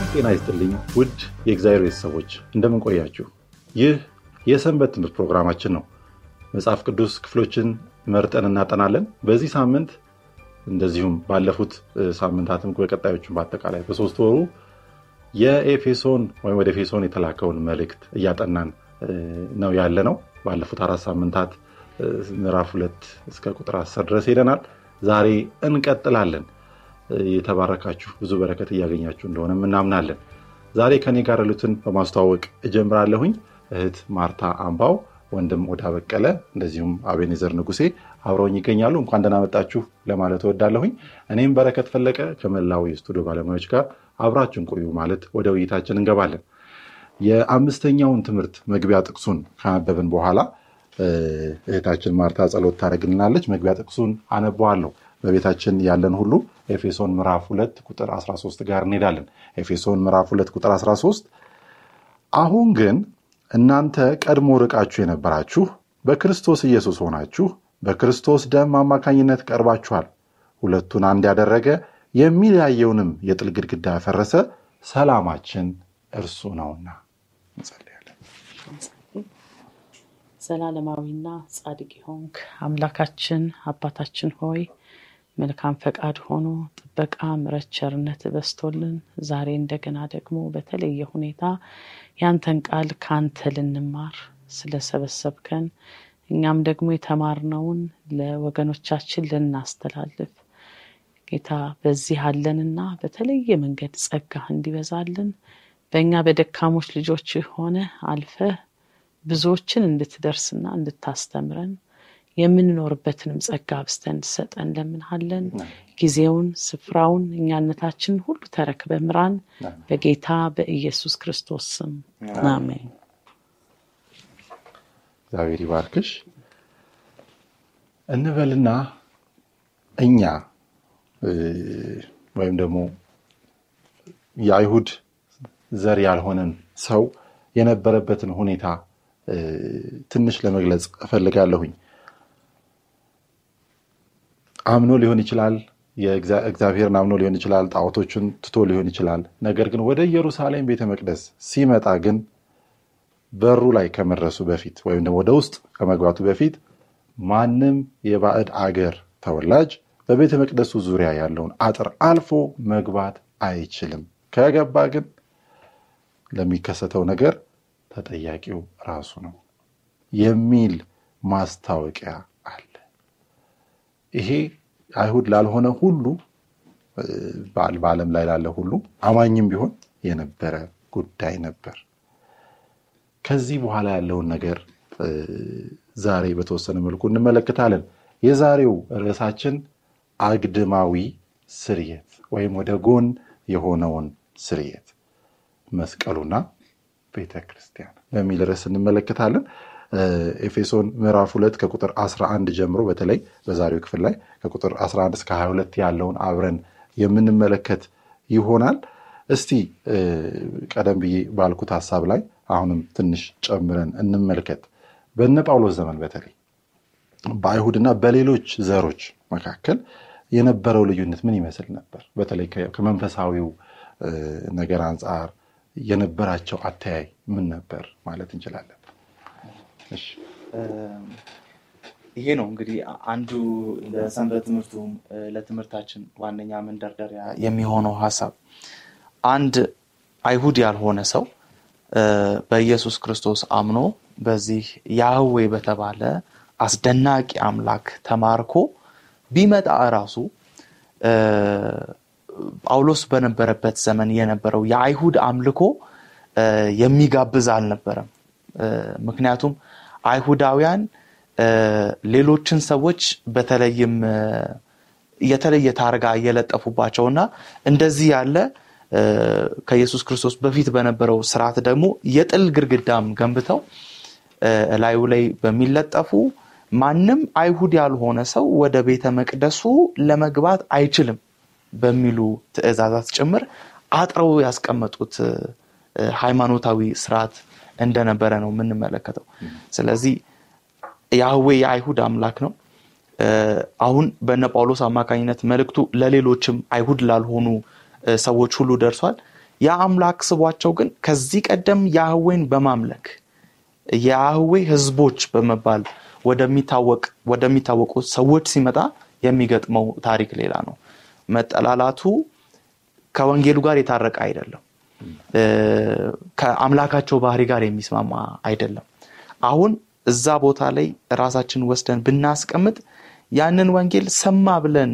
ሰላም ጤና ይስጥልኝ ውድ የእግዚአብሔር ቤተሰቦች እንደምን ቆያችሁ? ይህ የሰንበት ትምህርት ፕሮግራማችን ነው። መጽሐፍ ቅዱስ ክፍሎችን መርጠን እናጠናለን። በዚህ ሳምንት እንደዚሁም ባለፉት ሳምንታትም በቀጣዮቹም በአጠቃላይ በሶስት ወሩ የኤፌሶን ወይም ወደ ኤፌሶን የተላከውን መልእክት እያጠናን ነው ያለ ነው። ባለፉት አራት ሳምንታት ምዕራፍ ሁለት እስከ ቁጥር አስር ድረስ ሄደናል። ዛሬ እንቀጥላለን። የተባረካችሁ ብዙ በረከት እያገኛችሁ እንደሆነ እናምናለን። ዛሬ ከኔ ጋር ያሉትን በማስተዋወቅ እጀምራለሁኝ። እህት ማርታ አምባው፣ ወንድም ወዳ በቀለ እንደዚሁም አቤኔዘር ንጉሴ አብረውኝ ይገኛሉ። እንኳን ደህና መጣችሁ ለማለት እወዳለሁኝ። እኔም በረከት ፈለቀ ከመላው የስቱዲዮ ባለሙያዎች ጋር አብራችን ቆዩ ማለት ወደ ውይይታችን እንገባለን። የአምስተኛውን ትምህርት መግቢያ ጥቅሱን ካነበብን በኋላ እህታችን ማርታ ጸሎት ታደርግልናለች። መግቢያ ጥቅሱን አነበዋለሁ። በቤታችን ያለን ሁሉ ኤፌሶን ምዕራፍ 2 ቁጥር 13 ጋር እንሄዳለን። ኤፌሶን ምዕራፍ 2 ቁጥር 13 አሁን ግን እናንተ ቀድሞ ርቃችሁ የነበራችሁ በክርስቶስ ኢየሱስ ሆናችሁ በክርስቶስ ደም አማካኝነት ቀርባችኋል። ሁለቱን አንድ ያደረገ የሚለያየውንም የጥል ግድግዳ ያፈረሰ ሰላማችን እርሱ ነውና ዘላለማዊና ጻድቅ ሆንክ አምላካችን አባታችን ሆይ መልካም ፈቃድ ሆኖ ጥበቃ፣ ምሕረት፣ በስቶልን ዛሬ እንደገና ደግሞ በተለየ ሁኔታ ያንተን ቃል ከአንተ ልንማር ስለሰበሰብከን እኛም ደግሞ የተማርነውን ለወገኖቻችን ልናስተላልፍ። ጌታ በዚህ አለንና በተለየ መንገድ ጸጋህ እንዲበዛልን በእኛ በደካሞች ልጆች ሆነ አልፈህ ብዙዎችን እንድትደርስና እንድታስተምረን የምንኖርበትንም ጸጋ አብዝተህ እንድሰጠን እንለምንሃለን። ጊዜውን፣ ስፍራውን፣ እኛነታችንን ሁሉ ተረክበ ምራን። በጌታ በኢየሱስ ክርስቶስ ስም አሜን። እግዚአብሔር ይባርክሽ እንበልና እኛ ወይም ደግሞ የአይሁድ ዘር ያልሆነን ሰው የነበረበትን ሁኔታ ትንሽ ለመግለጽ እፈልጋለሁኝ። አምኖ ሊሆን ይችላል፣ እግዚአብሔርን አምኖ ሊሆን ይችላል፣ ጣዖቶቹን ትቶ ሊሆን ይችላል። ነገር ግን ወደ ኢየሩሳሌም ቤተ መቅደስ ሲመጣ ግን በሩ ላይ ከመድረሱ በፊት ወይም ደግሞ ወደ ውስጥ ከመግባቱ በፊት ማንም የባዕድ አገር ተወላጅ በቤተ መቅደሱ ዙሪያ ያለውን አጥር አልፎ መግባት አይችልም። ከገባ ግን ለሚከሰተው ነገር ተጠያቂው ራሱ ነው የሚል ማስታወቂያ ይሄ አይሁድ ላልሆነ ሁሉ በዓለም ላይ ላለ ሁሉ አማኝም ቢሆን የነበረ ጉዳይ ነበር። ከዚህ በኋላ ያለውን ነገር ዛሬ በተወሰነ መልኩ እንመለከታለን። የዛሬው ርዕሳችን አግድማዊ ስርየት ወይም ወደ ጎን የሆነውን ስርየት መስቀሉና ቤተ ክርስቲያን በሚል ርዕስ እንመለከታለን። ኤፌሶን ምዕራፍ ሁለት ከቁጥር 11 ጀምሮ በተለይ በዛሬው ክፍል ላይ ከቁጥር 11 እስከ 22 ያለውን አብረን የምንመለከት ይሆናል። እስቲ ቀደም ብዬ ባልኩት ሀሳብ ላይ አሁንም ትንሽ ጨምረን እንመልከት። በነ ጳውሎስ ዘመን በተለይ በአይሁድና በሌሎች ዘሮች መካከል የነበረው ልዩነት ምን ይመስል ነበር? በተለይ ከመንፈሳዊው ነገር አንጻር የነበራቸው አተያይ ምን ነበር ማለት እንችላለን? ይሄ ነው እንግዲህ አንዱ ለሰንበት ትምህርቱ ለትምህርታችን ዋነኛ መንደርደሪያ የሚሆነው ሀሳብ አንድ አይሁድ ያልሆነ ሰው በኢየሱስ ክርስቶስ አምኖ በዚህ ያህዌ በተባለ አስደናቂ አምላክ ተማርኮ ቢመጣ እራሱ ጳውሎስ በነበረበት ዘመን የነበረው የአይሁድ አምልኮ የሚጋብዝ አልነበረም። ምክንያቱም አይሁዳውያን ሌሎችን ሰዎች በተለይም የተለየ ታርጋ እየለጠፉባቸውና እንደዚህ ያለ ከኢየሱስ ክርስቶስ በፊት በነበረው ስርዓት ደግሞ የጥል ግርግዳም ገንብተው ላዩ ላይ በሚለጠፉ ማንም አይሁድ ያልሆነ ሰው ወደ ቤተ መቅደሱ ለመግባት አይችልም በሚሉ ትእዛዛት ጭምር አጥረው ያስቀመጡት ሃይማኖታዊ ስርዓት እንደነበረ ነው የምንመለከተው። ስለዚህ ያህዌ የአይሁድ አምላክ ነው። አሁን በነ ጳውሎስ አማካኝነት መልእክቱ ለሌሎችም አይሁድ ላልሆኑ ሰዎች ሁሉ ደርሷል። ያ አምላክ ስቧቸው ግን ከዚህ ቀደም ያህዌን በማምለክ የያህዌ ህዝቦች በመባል ወደሚታወቁ ሰዎች ሲመጣ የሚገጥመው ታሪክ ሌላ ነው። መጠላላቱ ከወንጌሉ ጋር የታረቀ አይደለም። ከአምላካቸው ባህሪ ጋር የሚስማማ አይደለም። አሁን እዛ ቦታ ላይ ራሳችን ወስደን ብናስቀምጥ ያንን ወንጌል ሰማ ብለን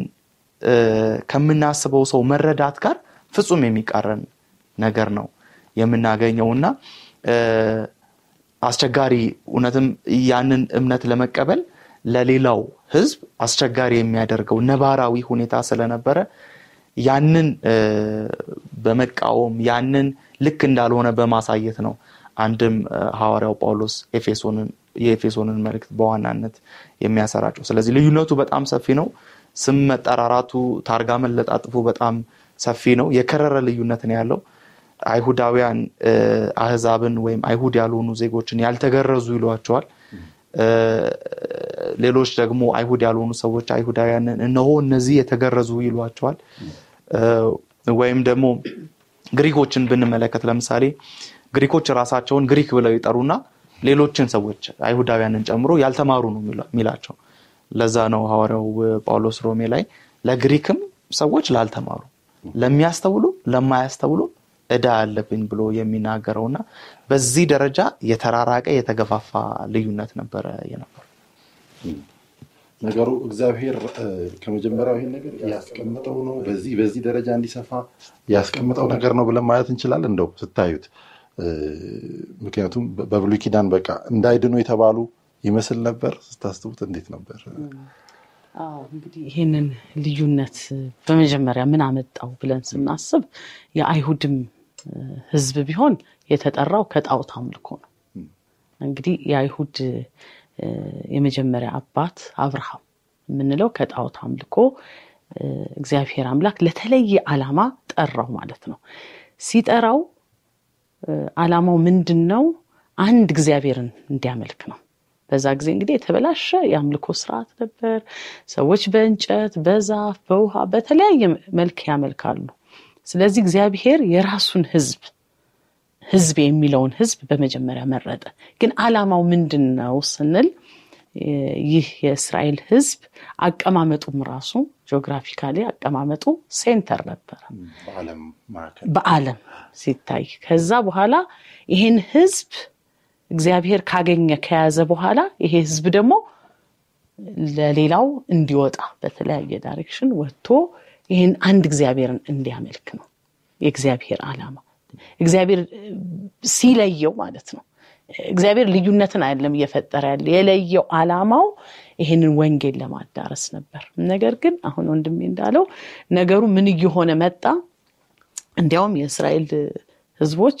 ከምናስበው ሰው መረዳት ጋር ፍጹም የሚቃረን ነገር ነው የምናገኘው እና አስቸጋሪ እውነትም ያንን እምነት ለመቀበል ለሌላው ህዝብ አስቸጋሪ የሚያደርገው ነባራዊ ሁኔታ ስለነበረ ያንን በመቃወም ያንን ልክ እንዳልሆነ በማሳየት ነው አንድም ሐዋርያው ጳውሎስ የኤፌሶንን መልእክት በዋናነት የሚያሰራጨው። ስለዚህ ልዩነቱ በጣም ሰፊ ነው። ስም መጠራራቱ፣ ታርጋ መለጣጥፉ በጣም ሰፊ ነው። የከረረ ልዩነት ነው ያለው። አይሁዳውያን አህዛብን ወይም አይሁድ ያልሆኑ ዜጎችን ያልተገረዙ ይሏቸዋል። ሌሎች ደግሞ አይሁድ ያልሆኑ ሰዎች አይሁዳውያንን እነሆ እነዚህ የተገረዙ ይሏቸዋል። ወይም ደግሞ ግሪኮችን ብንመለከት ለምሳሌ ግሪኮች ራሳቸውን ግሪክ ብለው ይጠሩና ሌሎችን ሰዎች አይሁዳውያንን ጨምሮ ያልተማሩ ነው የሚላቸው። ለዛ ነው ሐዋርያው ጳውሎስ ሮሜ ላይ ለግሪክም ሰዎች ላልተማሩ፣ ለሚያስተውሉ ለማያስተውሉ እዳ አለብኝ ብሎ የሚናገረውና በዚህ ደረጃ የተራራቀ የተገፋፋ ልዩነት ነበረ የነበሩ ነገሩ እግዚአብሔር ከመጀመሪያው ይህን ነገር ያስቀምጠው ነው። በዚህ በዚህ ደረጃ እንዲሰፋ ያስቀምጠው ነገር ነው ብለን ማለት እንችላለን እንደው ስታዩት። ምክንያቱም በብሉይ ኪዳን በቃ እንዳይድኑ የተባሉ ይመስል ነበር። ስታስቡት እንዴት ነበር? እንግዲህ ይህንን ልዩነት በመጀመሪያ ምን አመጣው ብለን ስናስብ የአይሁድም ሕዝብ ቢሆን የተጠራው ከጣዖት አምልኮ ነው። እንግዲህ የአይሁድ የመጀመሪያ አባት አብርሃም የምንለው ከጣዖት አምልኮ እግዚአብሔር አምላክ ለተለየ ዓላማ ጠራው ማለት ነው። ሲጠራው ዓላማው ምንድን ነው? አንድ እግዚአብሔርን እንዲያመልክ ነው። በዛ ጊዜ እንግዲህ የተበላሸ የአምልኮ ስርዓት ነበር። ሰዎች በእንጨት፣ በዛፍ፣ በውሃ በተለያየ መልክ ያመልካሉ። ስለዚህ እግዚአብሔር የራሱን ህዝብ ህዝብ የሚለውን ህዝብ በመጀመሪያ መረጠ። ግን ዓላማው ምንድን ነው ስንል ይህ የእስራኤል ህዝብ አቀማመጡም ራሱ geographically አቀማመጡ center ነበረ በዓለም ሲታይ። ከዛ በኋላ ይህን ህዝብ እግዚአብሔር ካገኘ ከያዘ በኋላ ይሄ ህዝብ ደግሞ ለሌላው እንዲወጣ በተለያየ ዳይሬክሽን ወጥቶ ይህን አንድ እግዚአብሔርን እንዲያመልክ ነው የእግዚአብሔር ዓላማ። እግዚአብሔር ሲለየው ማለት ነው። እግዚአብሔር ልዩነትን አይደለም እየፈጠረ ያለ የለየው ዓላማው ይህንን ወንጌል ለማዳረስ ነበር። ነገር ግን አሁን ወንድሜ እንዳለው ነገሩ ምን እየሆነ መጣ? እንዲያውም የእስራኤል ህዝቦች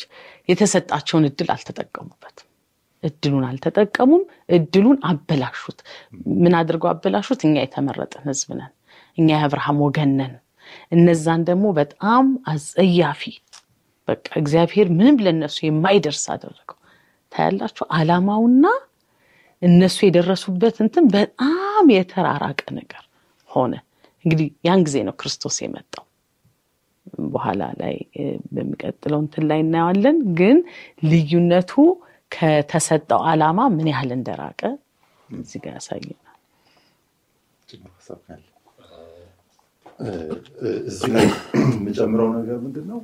የተሰጣቸውን እድል አልተጠቀሙበትም። እድሉን አልተጠቀሙም። እድሉን አበላሹት። ምን አድርገው አበላሹት? እኛ የተመረጥን ህዝብ ነን፣ እኛ የአብርሃም ወገን ነን። እነዛን ደግሞ በጣም አጸያፊ በቃ እግዚአብሔር ምንም ለነሱ የማይደርስ አደረገው። ታያላችሁ፣ አላማውና እነሱ የደረሱበት እንትን በጣም የተራራቀ ነገር ሆነ። እንግዲህ ያን ጊዜ ነው ክርስቶስ የመጣው። በኋላ ላይ በሚቀጥለው እንትን ላይ እናየዋለን። ግን ልዩነቱ ከተሰጠው ዓላማ ምን ያህል እንደራቀ እዚህ ጋር ያሳየናል። እዚህ ላይ የምጨምረው ነገር ምንድን ነው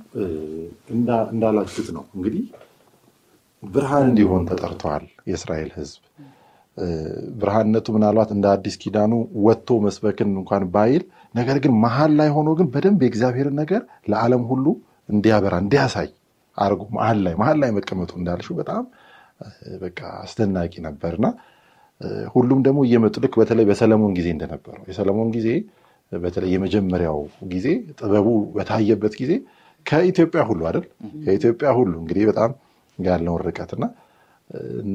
እንዳላችሁት ነው። እንግዲህ ብርሃን እንዲሆን ተጠርተዋል የእስራኤል ህዝብ። ብርሃንነቱ ምናልባት እንደ አዲስ ኪዳኑ ወጥቶ መስበክን እንኳን ባይል ነገር ግን መሀል ላይ ሆኖ ግን በደንብ የእግዚአብሔርን ነገር ለዓለም ሁሉ እንዲያበራ እንዲያሳይ አድርጎ መሀል ላይ መሀል ላይ መቀመጡ እንዳልሽው በጣም በቃ አስደናቂ ነበርና ሁሉም ደግሞ እየመጡ ልክ በተለይ በሰለሞን ጊዜ እንደነበረው። የሰለሞን ጊዜ በተለይ የመጀመሪያው ጊዜ ጥበቡ በታየበት ጊዜ ከኢትዮጵያ ሁሉ አይደል ከኢትዮጵያ ሁሉ እንግዲህ በጣም ያለውን ርቀትና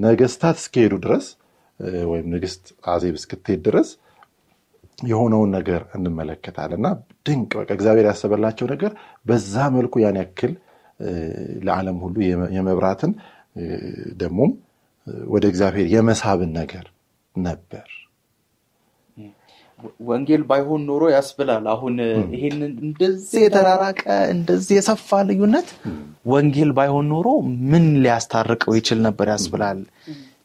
ነገስታት እስከሄዱ ድረስ ወይም ንግስት አዜብ እስክትሄድ ድረስ የሆነውን ነገር እንመለከታለን እና ድንቅ በቃ እግዚአብሔር ያሰበላቸው ነገር በዛ መልኩ ያን ያክል ለዓለም ሁሉ የመብራትን ደግሞም ወደ እግዚአብሔር የመሳብን ነገር ነበር። ወንጌል ባይሆን ኖሮ ያስብላል። አሁን ይሄንን እንደዚህ የተራራቀ እንደዚህ የሰፋ ልዩነት ወንጌል ባይሆን ኖሮ ምን ሊያስታርቀው ይችል ነበር ያስብላል።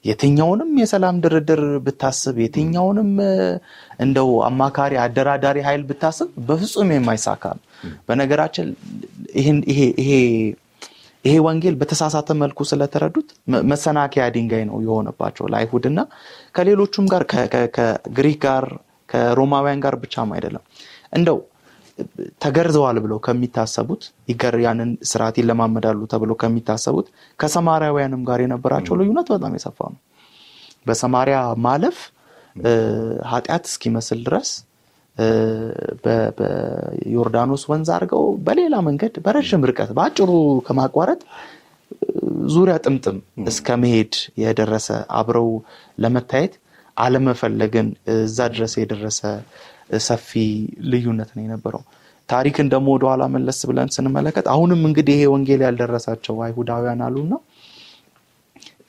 የትኛውንም የሰላም ድርድር ብታስብ፣ የትኛውንም እንደው አማካሪ አደራዳሪ ኃይል ብታስብ በፍጹም የማይሳካ ነው። በነገራችን ይሄ ወንጌል በተሳሳተ መልኩ ስለተረዱት መሰናከያ ድንጋይ ነው የሆነባቸው ለአይሁድ እና ከሌሎቹም ጋር ከግሪክ ጋር ከሮማውያን ጋር ብቻም አይደለም እንደው ተገርዘዋል ብለው ከሚታሰቡት ይገር ያንን ስርዓት ይለማመዳሉ ተብለው ከሚታሰቡት ከሰማሪያውያንም ጋር የነበራቸው ልዩነት በጣም የሰፋ ነው። በሰማሪያ ማለፍ ኃጢአት እስኪመስል ድረስ በዮርዳኖስ ወንዝ አድርገው በሌላ መንገድ በረዥም ርቀት በአጭሩ ከማቋረጥ ዙሪያ ጥምጥም እስከ መሄድ የደረሰ አብረው ለመታየት አለመፈለግን እዛ ድረስ የደረሰ ሰፊ ልዩነት ነው የነበረው። ታሪክን ደግሞ ወደኋላ መለስ ብለን ስንመለከት አሁንም እንግዲህ ይሄ ወንጌል ያልደረሳቸው አይሁዳውያን አሉና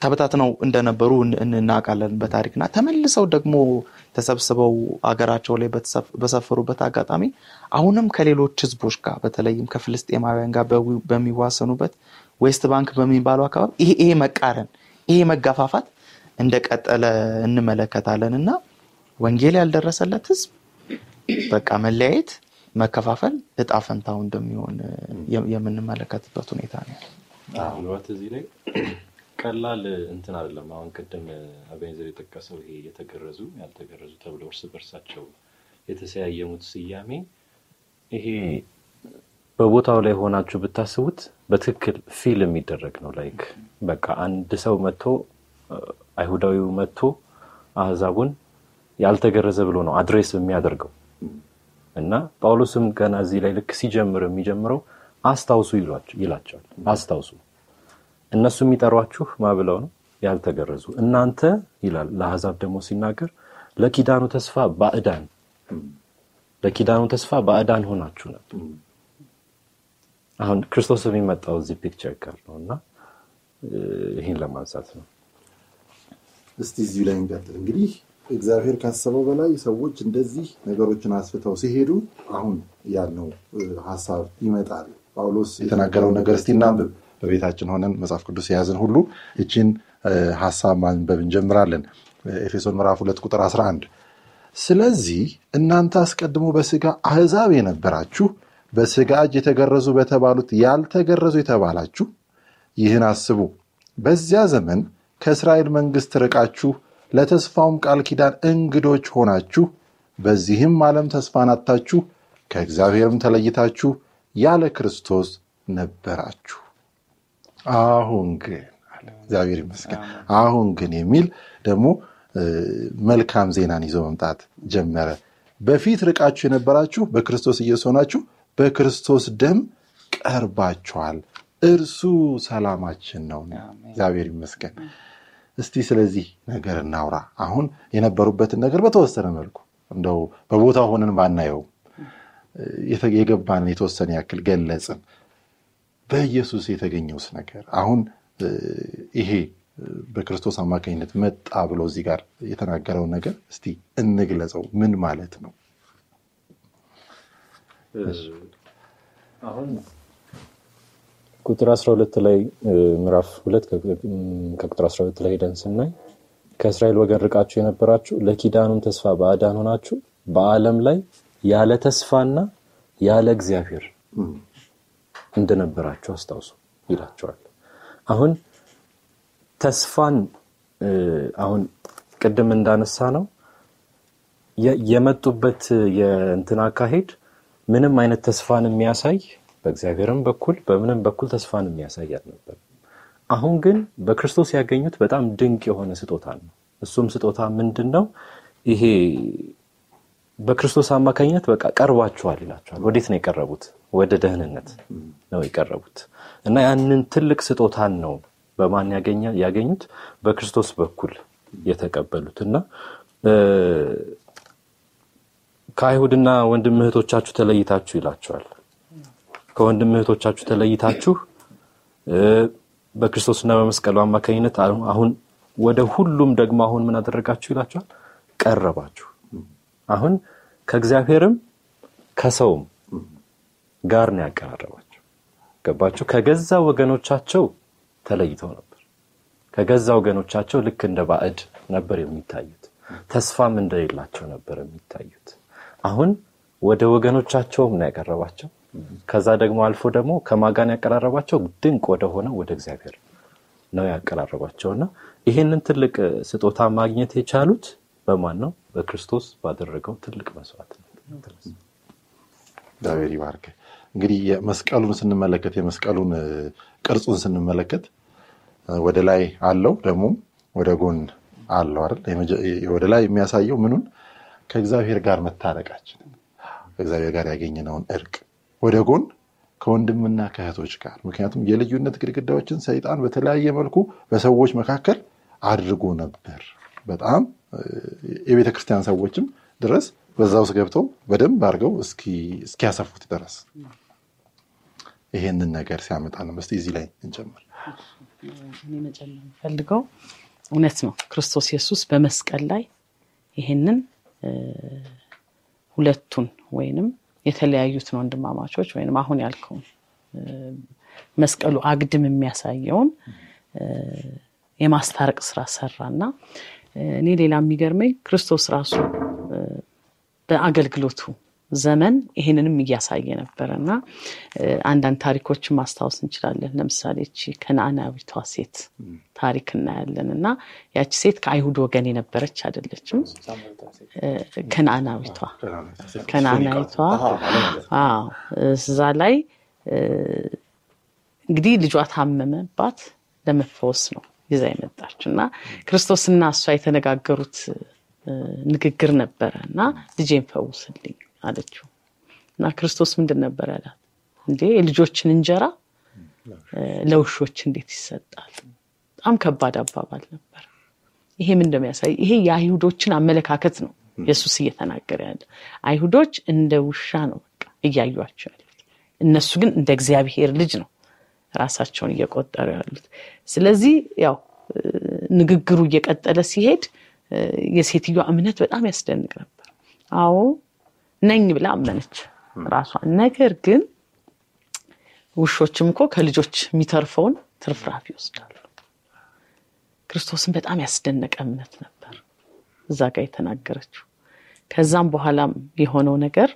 ተበታትነው እንደነበሩ እናውቃለን በታሪክና ተመልሰው ደግሞ ተሰብስበው አገራቸው ላይ በሰፈሩበት አጋጣሚ አሁንም ከሌሎች ህዝቦች ጋር በተለይም ከፍልስጤማውያን ጋር በሚዋሰኑበት West Bank በሚባለው አካባቢ ይሄ መቃረን ይሄ መጋፋፋት እንደቀጠለ እንመለከታለን እና ወንጌል ያልደረሰለት ህዝብ በቃ መለያየት፣ መከፋፈል እጣ ፈንታው እንደሚሆን የምንመለከትበት ሁኔታ ነው። ምናልባት እዚህ ላይ ቀላል እንትን አይደለም። አሁን ቅድም አቤኔዘር የጠቀሰው ይሄ የተገረዙ ያልተገረዙ ተብለው እርስ በርሳቸው የተሰያየሙት ስያሜ ይሄ በቦታው ላይ ሆናችሁ ብታስቡት በትክክል feel የሚደረግ ነው። like በቃ አንድ ሰው መጥቶ አይሁዳዊው መጥቶ አህዛቡን ያልተገረዘ ብሎ ነው address የሚያደርገው እና ጳውሎስም ገና እዚህ ላይ ልክ ሲጀምር የሚጀምረው አስታውሱ ይላቸዋል። አስታውሱ እነሱ የሚጠሯችሁ ምን ብለው ነው ያልተገረዙ እናንተ ይላል። ለአህዛብ ደግሞ ሲናገር ለኪዳኑ ተስፋ ባዕዳን ለኪዳኑ ተስፋ ባዕዳን ሆናችሁ ነበር። አሁን ክርስቶስ የሚመጣው እዚህ picture ጋር ነው እና ይህን ለማንሳት ነው። እስቲ እዚሁ ላይ እንቀጥል። እንግዲህ እግዚአብሔር ካሰበው በላይ ሰዎች እንደዚህ ነገሮችን አስፍተው ሲሄዱ አሁን ያልነው ሀሳብ ይመጣል። ጳውሎስ የተናገረውን ነገር እስቲ እናንብብ። በቤታችን ሆነን መጽሐፍ ቅዱስ የያዝን ሁሉ እችን ሀሳብ ማንበብ እንጀምራለን። ኤፌሶን ምዕራፍ ሁለት ቁጥር 11 ስለዚህ እናንተ አስቀድሞ በስጋ አህዛብ የነበራችሁ በስጋ እጅ የተገረዙ በተባሉት ያልተገረዙ የተባላችሁ ይህን አስቡ። በዚያ ዘመን ከእስራኤል መንግሥት ርቃችሁ ለተስፋውም ቃል ኪዳን እንግዶች ሆናችሁ በዚህም ዓለም ተስፋን አጥታችሁ ከእግዚአብሔርም ተለይታችሁ ያለ ክርስቶስ ነበራችሁ። አሁን ግን እግዚአብሔር ይመስገን፣ አሁን ግን የሚል ደግሞ መልካም ዜናን ይዞ መምጣት ጀመረ። በፊት ርቃችሁ የነበራችሁ በክርስቶስ ኢየሱስ ሆናችሁ በክርስቶስ ደም ቀርባችኋል። እርሱ ሰላማችን ነው። እግዚአብሔር ይመስገን። እስቲ ስለዚህ ነገር እናውራ። አሁን የነበሩበትን ነገር በተወሰነ መልኩ እንደው በቦታ ሆነን ባናየው የገባንን የተወሰነ ያክል ገለጽን። በኢየሱስ የተገኘውስ ነገር አሁን ይሄ በክርስቶስ አማካኝነት መጣ ብሎ እዚህ ጋር የተናገረውን ነገር እስቲ እንግለጸው። ምን ማለት ነው? አሁን ቁጥር 12 ላይ ምዕራፍ ሁለት ከቁጥር 12 ላይ ሄደን ስናይ ከእስራኤል ወገን ርቃችሁ የነበራችሁ ለኪዳኑም ተስፋ ባዕዳን ሆናችሁ በዓለም ላይ ያለ ተስፋና ያለ እግዚአብሔር እንደነበራችሁ አስታውሱ ይላቸዋል። አሁን ተስፋን አሁን ቅድም እንዳነሳ ነው የመጡበት የእንትን አካሄድ ምንም አይነት ተስፋን የሚያሳይ በእግዚአብሔርም በኩል በምንም በኩል ተስፋን የሚያሳይ አልነበር። አሁን ግን በክርስቶስ ያገኙት በጣም ድንቅ የሆነ ስጦታ ነው። እሱም ስጦታ ምንድን ነው? ይሄ በክርስቶስ አማካኝነት በቃ ቀርባችኋል ይላቸዋል። ወዴት ነው የቀረቡት? ወደ ደህንነት ነው የቀረቡት እና ያንን ትልቅ ስጦታን ነው በማን ያገኙት? በክርስቶስ በኩል የተቀበሉት እና ከአይሁድና ወንድም እህቶቻችሁ ተለይታችሁ ይላቸዋል። ከወንድም እህቶቻችሁ ተለይታችሁ በክርስቶስና በመስቀሉ አማካኝነት አሁን ወደ ሁሉም ደግሞ አሁን ምን አደረጋችሁ ይላቸዋል? ቀረባችሁ። አሁን ከእግዚአብሔርም ከሰውም ጋር ነው ያቀራረባቸው። ገባችሁ? ከገዛ ወገኖቻቸው ተለይተው ነበር። ከገዛ ወገኖቻቸው ልክ እንደ ባዕድ ነበር የሚታዩት። ተስፋም እንደሌላቸው ነበር የሚታዩት። አሁን ወደ ወገኖቻቸውም ነው ያቀረባቸው። ከዛ ደግሞ አልፎ ደግሞ ከማጋን ያቀራረባቸው ድንቅ ወደሆነ ወደ እግዚአብሔር ነው ያቀራረባቸው እና ይህንን ትልቅ ስጦታ ማግኘት የቻሉት በማን ነው? በክርስቶስ ባደረገው ትልቅ መስዋዕት እግዚአብሔር ይባርክ። እንግዲህ መስቀሉን ስንመለከት የመስቀሉን ቅርጹን ስንመለከት ወደ ላይ አለው ደግሞ ወደ ጎን አለው? ወደ ላይ የሚያሳየው ምኑን ከእግዚአብሔር ጋር መታረቃችንን ከእግዚአብሔር ጋር ያገኘነውን እርቅ፣ ወደ ጎን ከወንድምና ከእህቶች ጋር ምክንያቱም የልዩነት ግድግዳዎችን ሰይጣን በተለያየ መልኩ በሰዎች መካከል አድርጎ ነበር። በጣም የቤተ ሰዎችም ድረስ በዛ ውስጥ ገብተው በደንብ አድርገው እስኪያሰፉት ድረስ ይሄንን ነገር ሲያመጣ ነው። እዚህ ላይ እንጨምር። እኔ እውነት ነው። ክርስቶስ ኢየሱስ በመስቀል ላይ ይሄንን ሁለቱን ወይንም የተለያዩትን ወንድማማቾች ወይንም አሁን ያልከውን መስቀሉ አግድም የሚያሳየውን የማስታረቅ ስራ ሰራና እኔ ሌላ የሚገርመኝ ክርስቶስ ራሱ በአገልግሎቱ ዘመን ይህንንም እያሳየ ነበረ እና አንዳንድ ታሪኮችን ማስታወስ እንችላለን። ለምሳሌ እቺ ከነአናዊቷ ሴት ታሪክ እናያለን እና ያቺ ሴት ከአይሁድ ወገን የነበረች አይደለችም። ከነአናዊቷ ከነአናዊቷ እዛ ላይ እንግዲህ ልጇ ታመመባት ለመፈወስ ነው ይዛ የመጣችው እና ክርስቶስና እሷ የተነጋገሩት ንግግር ነበረ እና ልጄን ፈውስልኝ አለችው እና ክርስቶስ ምንድን ነበር ያላት? እንዴ የልጆችን እንጀራ ለውሾች እንዴት ይሰጣል? በጣም ከባድ አባባል ነበር። ይሄ ምን እንደሚያሳይ ይሄ የአይሁዶችን አመለካከት ነው ኢየሱስ እየተናገረ ያለ። አይሁዶች እንደ ውሻ ነው በቃ እያዩቸው ያሉት፣ እነሱ ግን እንደ እግዚአብሔር ልጅ ነው ራሳቸውን እየቆጠሩ ያሉት። ስለዚህ ያው ንግግሩ እየቀጠለ ሲሄድ የሴትዮዋ እምነት በጣም ያስደንቅ ነበር። አዎ ነኝ ብላ አመነች ራሷን። ነገር ግን ውሾችም እኮ ከልጆች የሚተርፈውን ትርፍራፊ ይወስዳሉ። ክርስቶስን በጣም ያስደነቀ እምነት ነበር እዛ ጋር የተናገረችው። ከዛም በኋላም የሆነው ነገር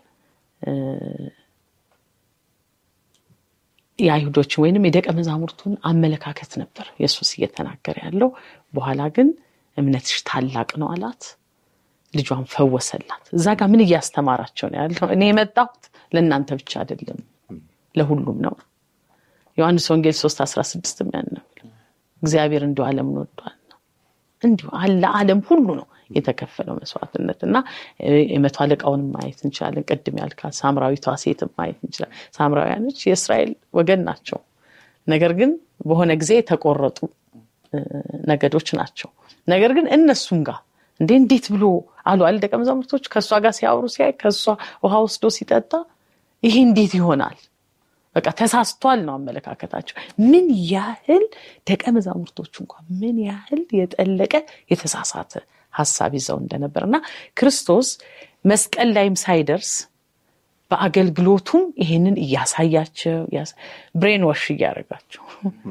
የአይሁዶችን ወይንም የደቀ መዛሙርቱን አመለካከት ነበር ኢየሱስ እየተናገረ ያለው። በኋላ ግን እምነትሽ ታላቅ ነው አላት። ልጇን ፈወሰላት። እዛ ጋር ምን እያስተማራቸው ነው ያለው? እኔ የመጣሁት ለእናንተ ብቻ አይደለም ለሁሉም ነው። ዮሐንስ ወንጌል ሶስት አስራ ስድስት ያን ነው እግዚአብሔር እንዲሁ ዓለምን ወዷል ነው እንዲሁ ለዓለም ሁሉ ነው የተከፈለው መስዋዕትነት እና የመቶ አለቃውን ማየት እንችላለን። ቅድም ያልካ ሳምራዊቷ ሴት ማየት እንችላለን። ሳምራውያኖች የእስራኤል ወገን ናቸው። ነገር ግን በሆነ ጊዜ የተቆረጡ ነገዶች ናቸው። ነገር ግን እነሱም ጋር እንዴ እንዴት ብሎ አሉ አለ ደቀ መዛሙርቶች ከእሷ ጋር ሲያወሩ ሲያይ ከእሷ ውሃ ወስዶ ሲጠጣ ይሄ እንዴት ይሆናል? በቃ ተሳስቷል ነው አመለካከታቸው። ምን ያህል ደቀ መዛሙርቶቹ እንኳን ምን ያህል የጠለቀ የተሳሳተ ሀሳብ ይዘው እንደነበር እና ክርስቶስ መስቀል ላይም ሳይደርስ በአገልግሎቱም ይሄንን እያሳያቸው ብሬን ወሽ እያደረጋቸው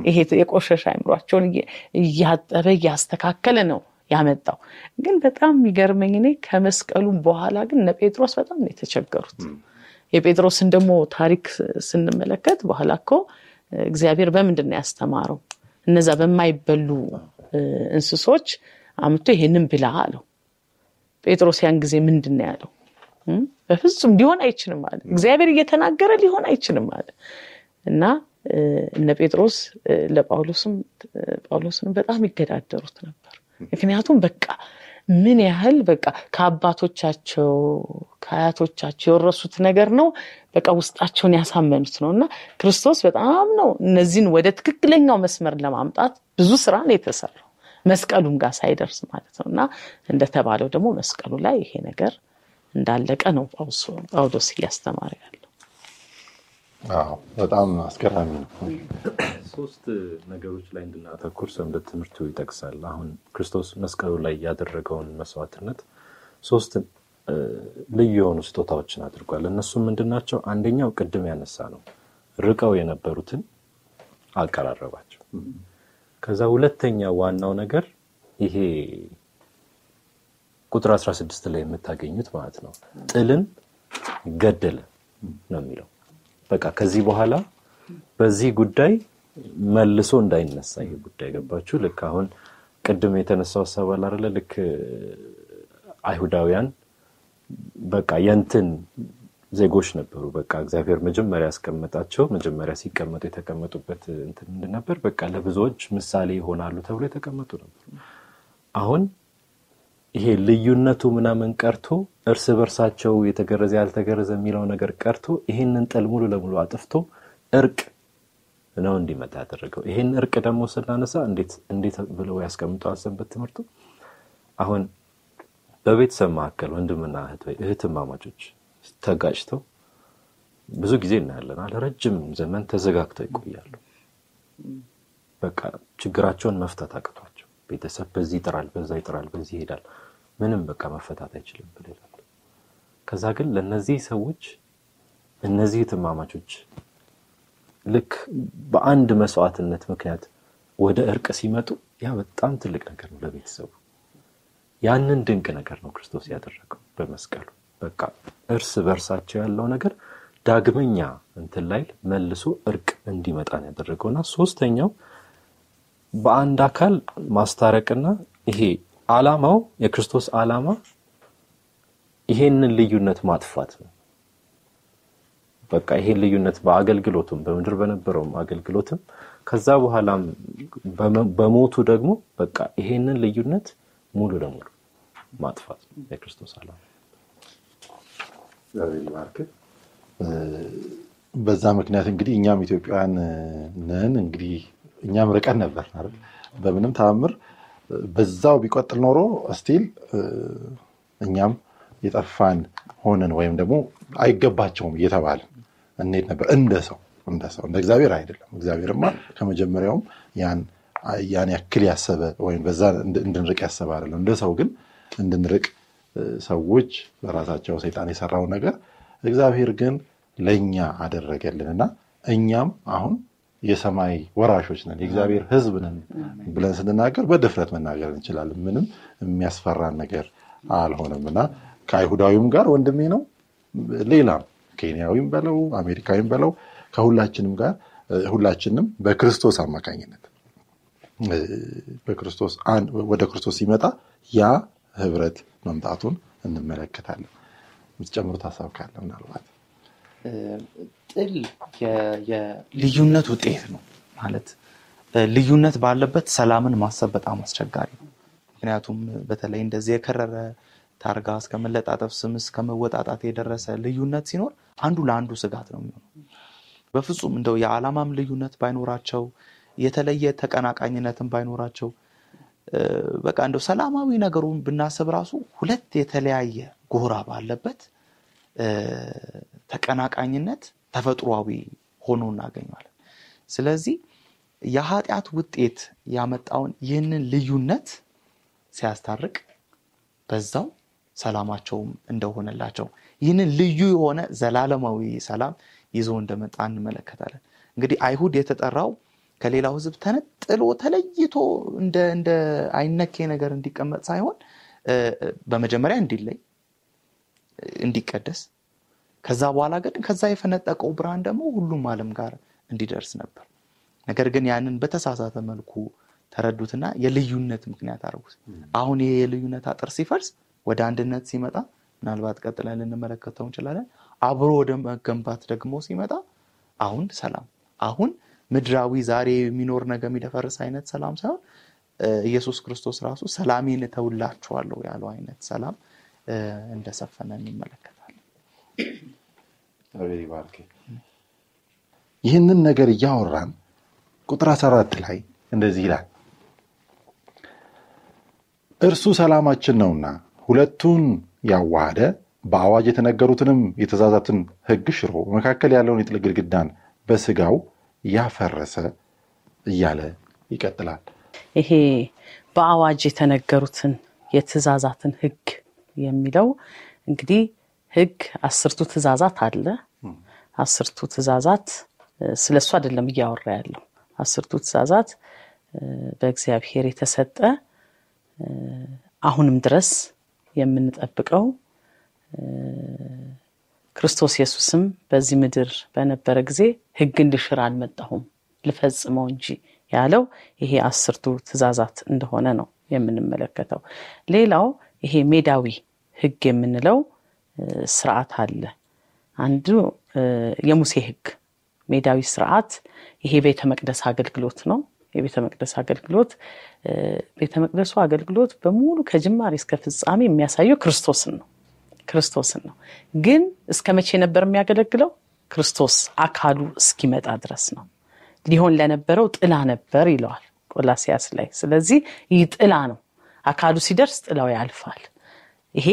ይሄ የቆሸሸ አይምሯቸውን እያጠበ እያስተካከለ ነው ያመጣው። ግን በጣም የሚገርመኝ እኔ ከመስቀሉም በኋላ ግን እነ ጴጥሮስ በጣም ነው የተቸገሩት። የጴጥሮስን ደግሞ ታሪክ ስንመለከት በኋላ እኮ እግዚአብሔር በምንድን ነው ያስተማረው? እነዛ በማይበሉ እንስሶች አምቶ ይሄንን ብላ አለው። ጴጥሮስ ያን ጊዜ ምንድን ነው ያለው? በፍጹም ሊሆን አይችልም አለ። እግዚአብሔር እየተናገረ ሊሆን አይችልም አለ እና እነ ጴጥሮስ ለጳውሎስም ጳውሎስንም በጣም ይገዳደሩት ነበር። ምክንያቱም በቃ ምን ያህል በቃ ከአባቶቻቸው ከአያቶቻቸው የወረሱት ነገር ነው። በቃ ውስጣቸውን ያሳመኑት ነው እና ክርስቶስ በጣም ነው እነዚህን ወደ ትክክለኛው መስመር ለማምጣት ብዙ ስራ ነው የተሰራው መስቀሉም ጋር ሳይደርስ ማለት ነው እና እንደተባለው ደግሞ መስቀሉ ላይ ይሄ ነገር እንዳለቀ ነው ጳውሎስ እያስተማረ ያለው። በጣም አስገራሚ ነው። ሶስት ነገሮች ላይ እንድናተኩር ሰንበት ትምህርቱ ይጠቅሳል። አሁን ክርስቶስ መስቀሉ ላይ ያደረገውን መስዋዕትነት ሶስት ልዩ የሆኑ ስጦታዎችን አድርጓል። እነሱም ምንድን? አንደኛው ቅድም ያነሳ ነው፣ ርቀው የነበሩትን አቀራረባቸው። ከዛ ሁለተኛ ዋናው ነገር ይሄ ቁጥር 16 ላይ የምታገኙት ማለት ነው ጥልን ገደለ ነው የሚለው። በቃ ከዚህ በኋላ በዚህ ጉዳይ መልሶ እንዳይነሳ ይሄ ጉዳይ ገባችሁ። ልክ አሁን ቅድም የተነሳው ሀሳብ አለ? ልክ አይሁዳውያን በቃ የንትን ዜጎች ነበሩ። በቃ እግዚአብሔር መጀመሪያ ያስቀመጣቸው መጀመሪያ ሲቀመጡ የተቀመጡበት እንትን ነበር? በቃ ለብዙዎች ምሳሌ ይሆናሉ ተብሎ የተቀመጡ ነበሩ። አሁን ይሄ ልዩነቱ ምናምን ቀርቶ እርስ በርሳቸው የተገረዘ ያልተገረዘ የሚለው ነገር ቀርቶ ይሄንን ጥል ሙሉ ለሙሉ አጥፍቶ እርቅ ነው እንዲመጣ ያደረገው። ይሄን እርቅ ደግሞ ስናነሳ እንዴት ብለው ያስቀምጠዋል ሰንበት ትምህርቱ አሁን በቤተሰብ መካከል ወንድምና እህት እህትማማቾች ተጋጭተው ብዙ ጊዜ እናያለን ረጅም ዘመን ተዘጋግተው ይቆያሉ። በቃ ችግራቸውን መፍታት አቅቷቸው ቤተሰብ በዚህ ይጥራል፣ በዛ ይጥራል፣ በዚህ ይሄዳል፣ ምንም በቃ መፈታት አይችልም ይላሉ። ከዛ ግን ለእነዚህ ሰዎች እነዚህ እህትማማቾች ልክ በአንድ መስዋዕትነት ምክንያት ወደ እርቅ ሲመጡ ያ በጣም ትልቅ ነገር ነው ለቤተሰቡ። ያንን ድንቅ ነገር ነው ክርስቶስ ያደረገው በመስቀሉ። በቃ እርስ በርሳቸው ያለው ነገር ዳግመኛ እንትን ላይ መልሶ እርቅ እንዲመጣ ነው ያደረገውና ሶስተኛው በአንድ አካል ማስታረቅና ይሄ አላማው የክርስቶስ አላማ ይሄንን ልዩነት ማጥፋት ነው። በቃ ይሄን ልዩነት በአገልግሎቱም በምድር በነበረውም አገልግሎትም ከዛ በኋላም በሞቱ ደግሞ በቃ ይሄንን ልዩነት ሙሉ ለሙሉ ማጥፋት ነው የክርስቶስ እ፣ በዛ ምክንያት እንግዲህ እኛም ኢትዮጵያውያን ነን። እንግዲህ እኛም ርቀን ነበር? በምንም ተአምር በዛው ቢቀጥል ኖሮ still እኛም የጠፋን ሆነን ወይም ደግሞ አይገባቸውም እየተባልን እንሄድ ነበር። እንደ ሰው እንደ ሰው እንደ እግዚአብሔር አይደለም። እግዚአብሔርማ ከመጀመሪያውም ያን ያክል ያሰበ ወይም በዛ እንድ- እንድንርቅ ያሰበ አይደለም። እንደ ሰው ግን እንድንርቅ ሰዎች በራሳቸው ሰይጣን የሰራውን ነገር እግዚአብሔር ግን ለእኛ አደረገልን እና እኛም አሁን የሰማይ ወራሾች ነን፣ የእግዚአብሔር ሕዝብ ነን ብለን ስንናገር በድፍረት መናገር እንችላለን። ምንም የሚያስፈራን ነገር አልሆነም እና ከአይሁዳዊም ጋር ወንድሜ ነው፣ ሌላም ኬንያዊም በለው አሜሪካዊም በለው ከሁላችንም ጋር ሁላችንም በክርስቶስ አማካኝነት በክርስቶስ ወደ ክርስቶስ ሲመጣ ያ ህብረት መምጣቱን እንመለከታለን። የምትጨምሩት ሀሳብ ካለ ምናልባት ጥል የልዩነት ውጤት ነው ማለት ልዩነት ባለበት ሰላምን ማሰብ በጣም አስቸጋሪ ነው። ምክንያቱም በተለይ እንደዚህ የከረረ ታርጋ እስከ ስም እስከ መወጣጣት የደረሰ ልዩነት ሲኖር አንዱ ለአንዱ ስጋት ነው የሚሆነው። በፍጹም እንደው የዓላማም ልዩነት ባይኖራቸው የተለየ ተቀናቃኝነትን ባይኖራቸው በቃ እንደው ሰላማዊ ነገሩን ብናስብ ራሱ ሁለት የተለያየ ጎራ ባለበት ተቀናቃኝነት ተፈጥሯዊ ሆኖ እናገኘዋለን። ስለዚህ የኃጢአት ውጤት ያመጣውን ይህንን ልዩነት ሲያስታርቅ በዛው ሰላማቸውም እንደሆነላቸው ይህንን ልዩ የሆነ ዘላለማዊ ሰላም ይዞ እንደመጣ እንመለከታለን። እንግዲህ አይሁድ የተጠራው ከሌላው ሕዝብ ተነጥሎ ተለይቶ እንደ አይነኬ ነገር እንዲቀመጥ ሳይሆን በመጀመሪያ እንዲለይ እንዲቀደስ ከዛ በኋላ ግን ከዛ የፈነጠቀው ብርሃን ደግሞ ሁሉም ዓለም ጋር እንዲደርስ ነበር። ነገር ግን ያንን በተሳሳተ መልኩ ተረዱትና የልዩነት ምክንያት አደረጉት። አሁን ይሄ የልዩነት አጥር ሲፈርስ ወደ አንድነት ሲመጣ ምናልባት ቀጥለን ልንመለከተው እንችላለን። አብሮ ወደ መገንባት ደግሞ ሲመጣ አሁን ሰላም፣ አሁን ምድራዊ ዛሬ የሚኖር ነገ የሚደፈርስ አይነት ሰላም ሳይሆን ኢየሱስ ክርስቶስ ራሱ ሰላሜን እተውላችኋለሁ ያለው አይነት ሰላም እንደሰፈነ እንመለከታለን። ይህንን ነገር እያወራን ቁጥር 14 ላይ እንደዚህ ይላል፣ እርሱ ሰላማችን ነውና ሁለቱን ያዋሃደ በአዋጅ የተነገሩትንም የትእዛዛትን ሕግ ሽሮ መካከል ያለውን የጥል ግድግዳን በስጋው ያፈረሰ እያለ ይቀጥላል። ይሄ በአዋጅ የተነገሩትን የትእዛዛትን ሕግ የሚለው እንግዲህ ሕግ አስርቱ ትእዛዛት አለ። አስርቱ ትእዛዛት ስለ እሱ አይደለም እያወራ ያለው። አስርቱ ትእዛዛት በእግዚአብሔር የተሰጠ አሁንም ድረስ የምንጠብቀው ክርስቶስ ኢየሱስም በዚህ ምድር በነበረ ጊዜ ሕግን ልሽር አልመጣሁም ልፈጽመው እንጂ ያለው ይሄ አስርቱ ትእዛዛት እንደሆነ ነው የምንመለከተው። ሌላው ይሄ ሜዳዊ ሕግ የምንለው ስርዓት አለ። አንዱ የሙሴ ሕግ ሜዳዊ ስርዓት ይሄ ቤተ መቅደስ አገልግሎት ነው። የቤተ መቅደስ አገልግሎት ቤተ መቅደሱ አገልግሎት በሙሉ ከጅማሬ እስከ ፍጻሜ የሚያሳየው ክርስቶስን ነው ክርስቶስን ነው። ግን እስከ መቼ ነበር የሚያገለግለው? ክርስቶስ አካሉ እስኪመጣ ድረስ ነው። ሊሆን ለነበረው ጥላ ነበር ይለዋል ቆላሲያስ ላይ። ስለዚህ ይህ ጥላ ነው። አካሉ ሲደርስ ጥላው ያልፋል። ይሄ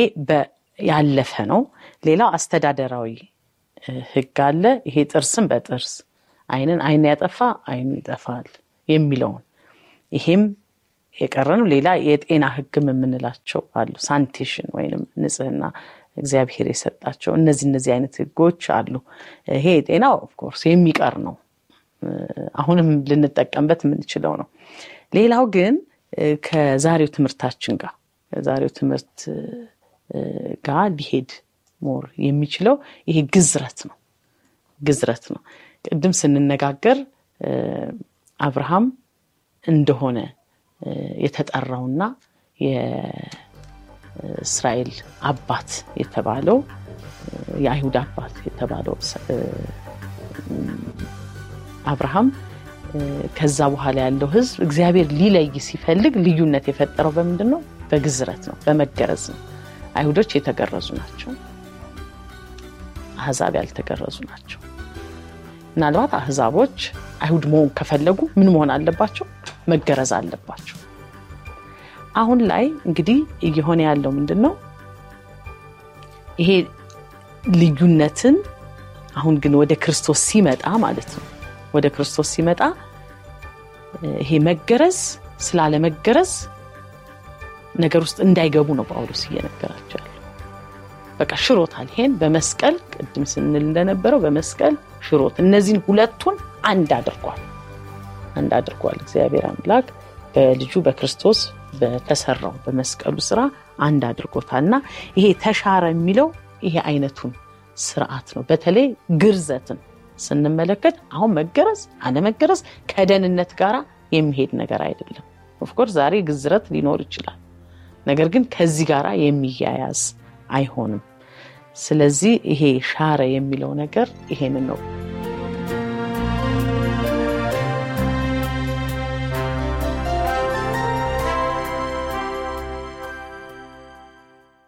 ያለፈ ነው። ሌላው አስተዳደራዊ ሕግ አለ። ይሄ ጥርስን በጥርስ ዓይንን ዓይን ያጠፋ ዓይኑ ይጠፋል የሚለውን ይሄም የቀረ ነው። ሌላ የጤና ሕግም የምንላቸው አሉ። ሳኒቴሽን ወይም ንጽህና እግዚአብሔር የሰጣቸው እነዚህ እነዚህ አይነት ሕጎች አሉ። ይሄ የጤናው of course የሚቀር ነው። አሁንም ልንጠቀምበት የምንችለው ነው። ሌላው ግን ከዛሬው ትምህርታችን ጋር ከዛሬው ትምህርት ጋር ሊሄድ more የሚችለው ይሄ ግዝረት ነው። ግዝረት ነው። ቅድም ስንነጋገር አብርሃም እንደሆነ የተጠራውና የእስራኤል አባት የተባለው የአይሁድ አባት የተባለው አብርሃም ከዛ በኋላ ያለው ሕዝብ እግዚአብሔር ሊለይ ሲፈልግ ልዩነት የፈጠረው በምንድን ነው? በግዝረት ነው፣ በመገረዝ ነው። አይሁዶች የተገረዙ ናቸው። አህዛብ ያልተገረዙ ናቸው። ምናልባት አህዛቦች አይሁድ መሆን ከፈለጉ ምን መሆን አለባቸው? መገረዝ አለባቸው። አሁን ላይ እንግዲህ እየሆነ ያለው ምንድን ነው? ይሄ ልዩነትን አሁን ግን ወደ ክርስቶስ ሲመጣ ማለት ነው ወደ ክርስቶስ ሲመጣ ይሄ መገረዝ ስላለመገረዝ ነገር ውስጥ እንዳይገቡ ነው ጳውሎስ እየነገራቸው ያለው። በቃ ሽሮታል። ይሄን በመስቀል ቅድም ስንል እንደነበረው በመስቀል ሽሮት እነዚህን ሁለቱን አንድ አድርጓል። አንድ አድርጓል። እግዚአብሔር አምላክ በልጁ በክርስቶስ በተሰራው በመስቀሉ ስራ አንድ አድርጎታል እና ይሄ ተሻረ የሚለው ይሄ አይነቱን ስርዓት ነው። በተለይ ግርዘትን ስንመለከት አሁን መገረዝ አለመገረዝ ከደህንነት ጋር የሚሄድ ነገር አይደለም። of course ዛሬ ግዝረት ሊኖር ይችላል። ነገር ግን ከዚህ ጋር የሚያያዝ አይሆንም። ስለዚህ ይሄ ሻረ የሚለው ነገር ይሄንን ነው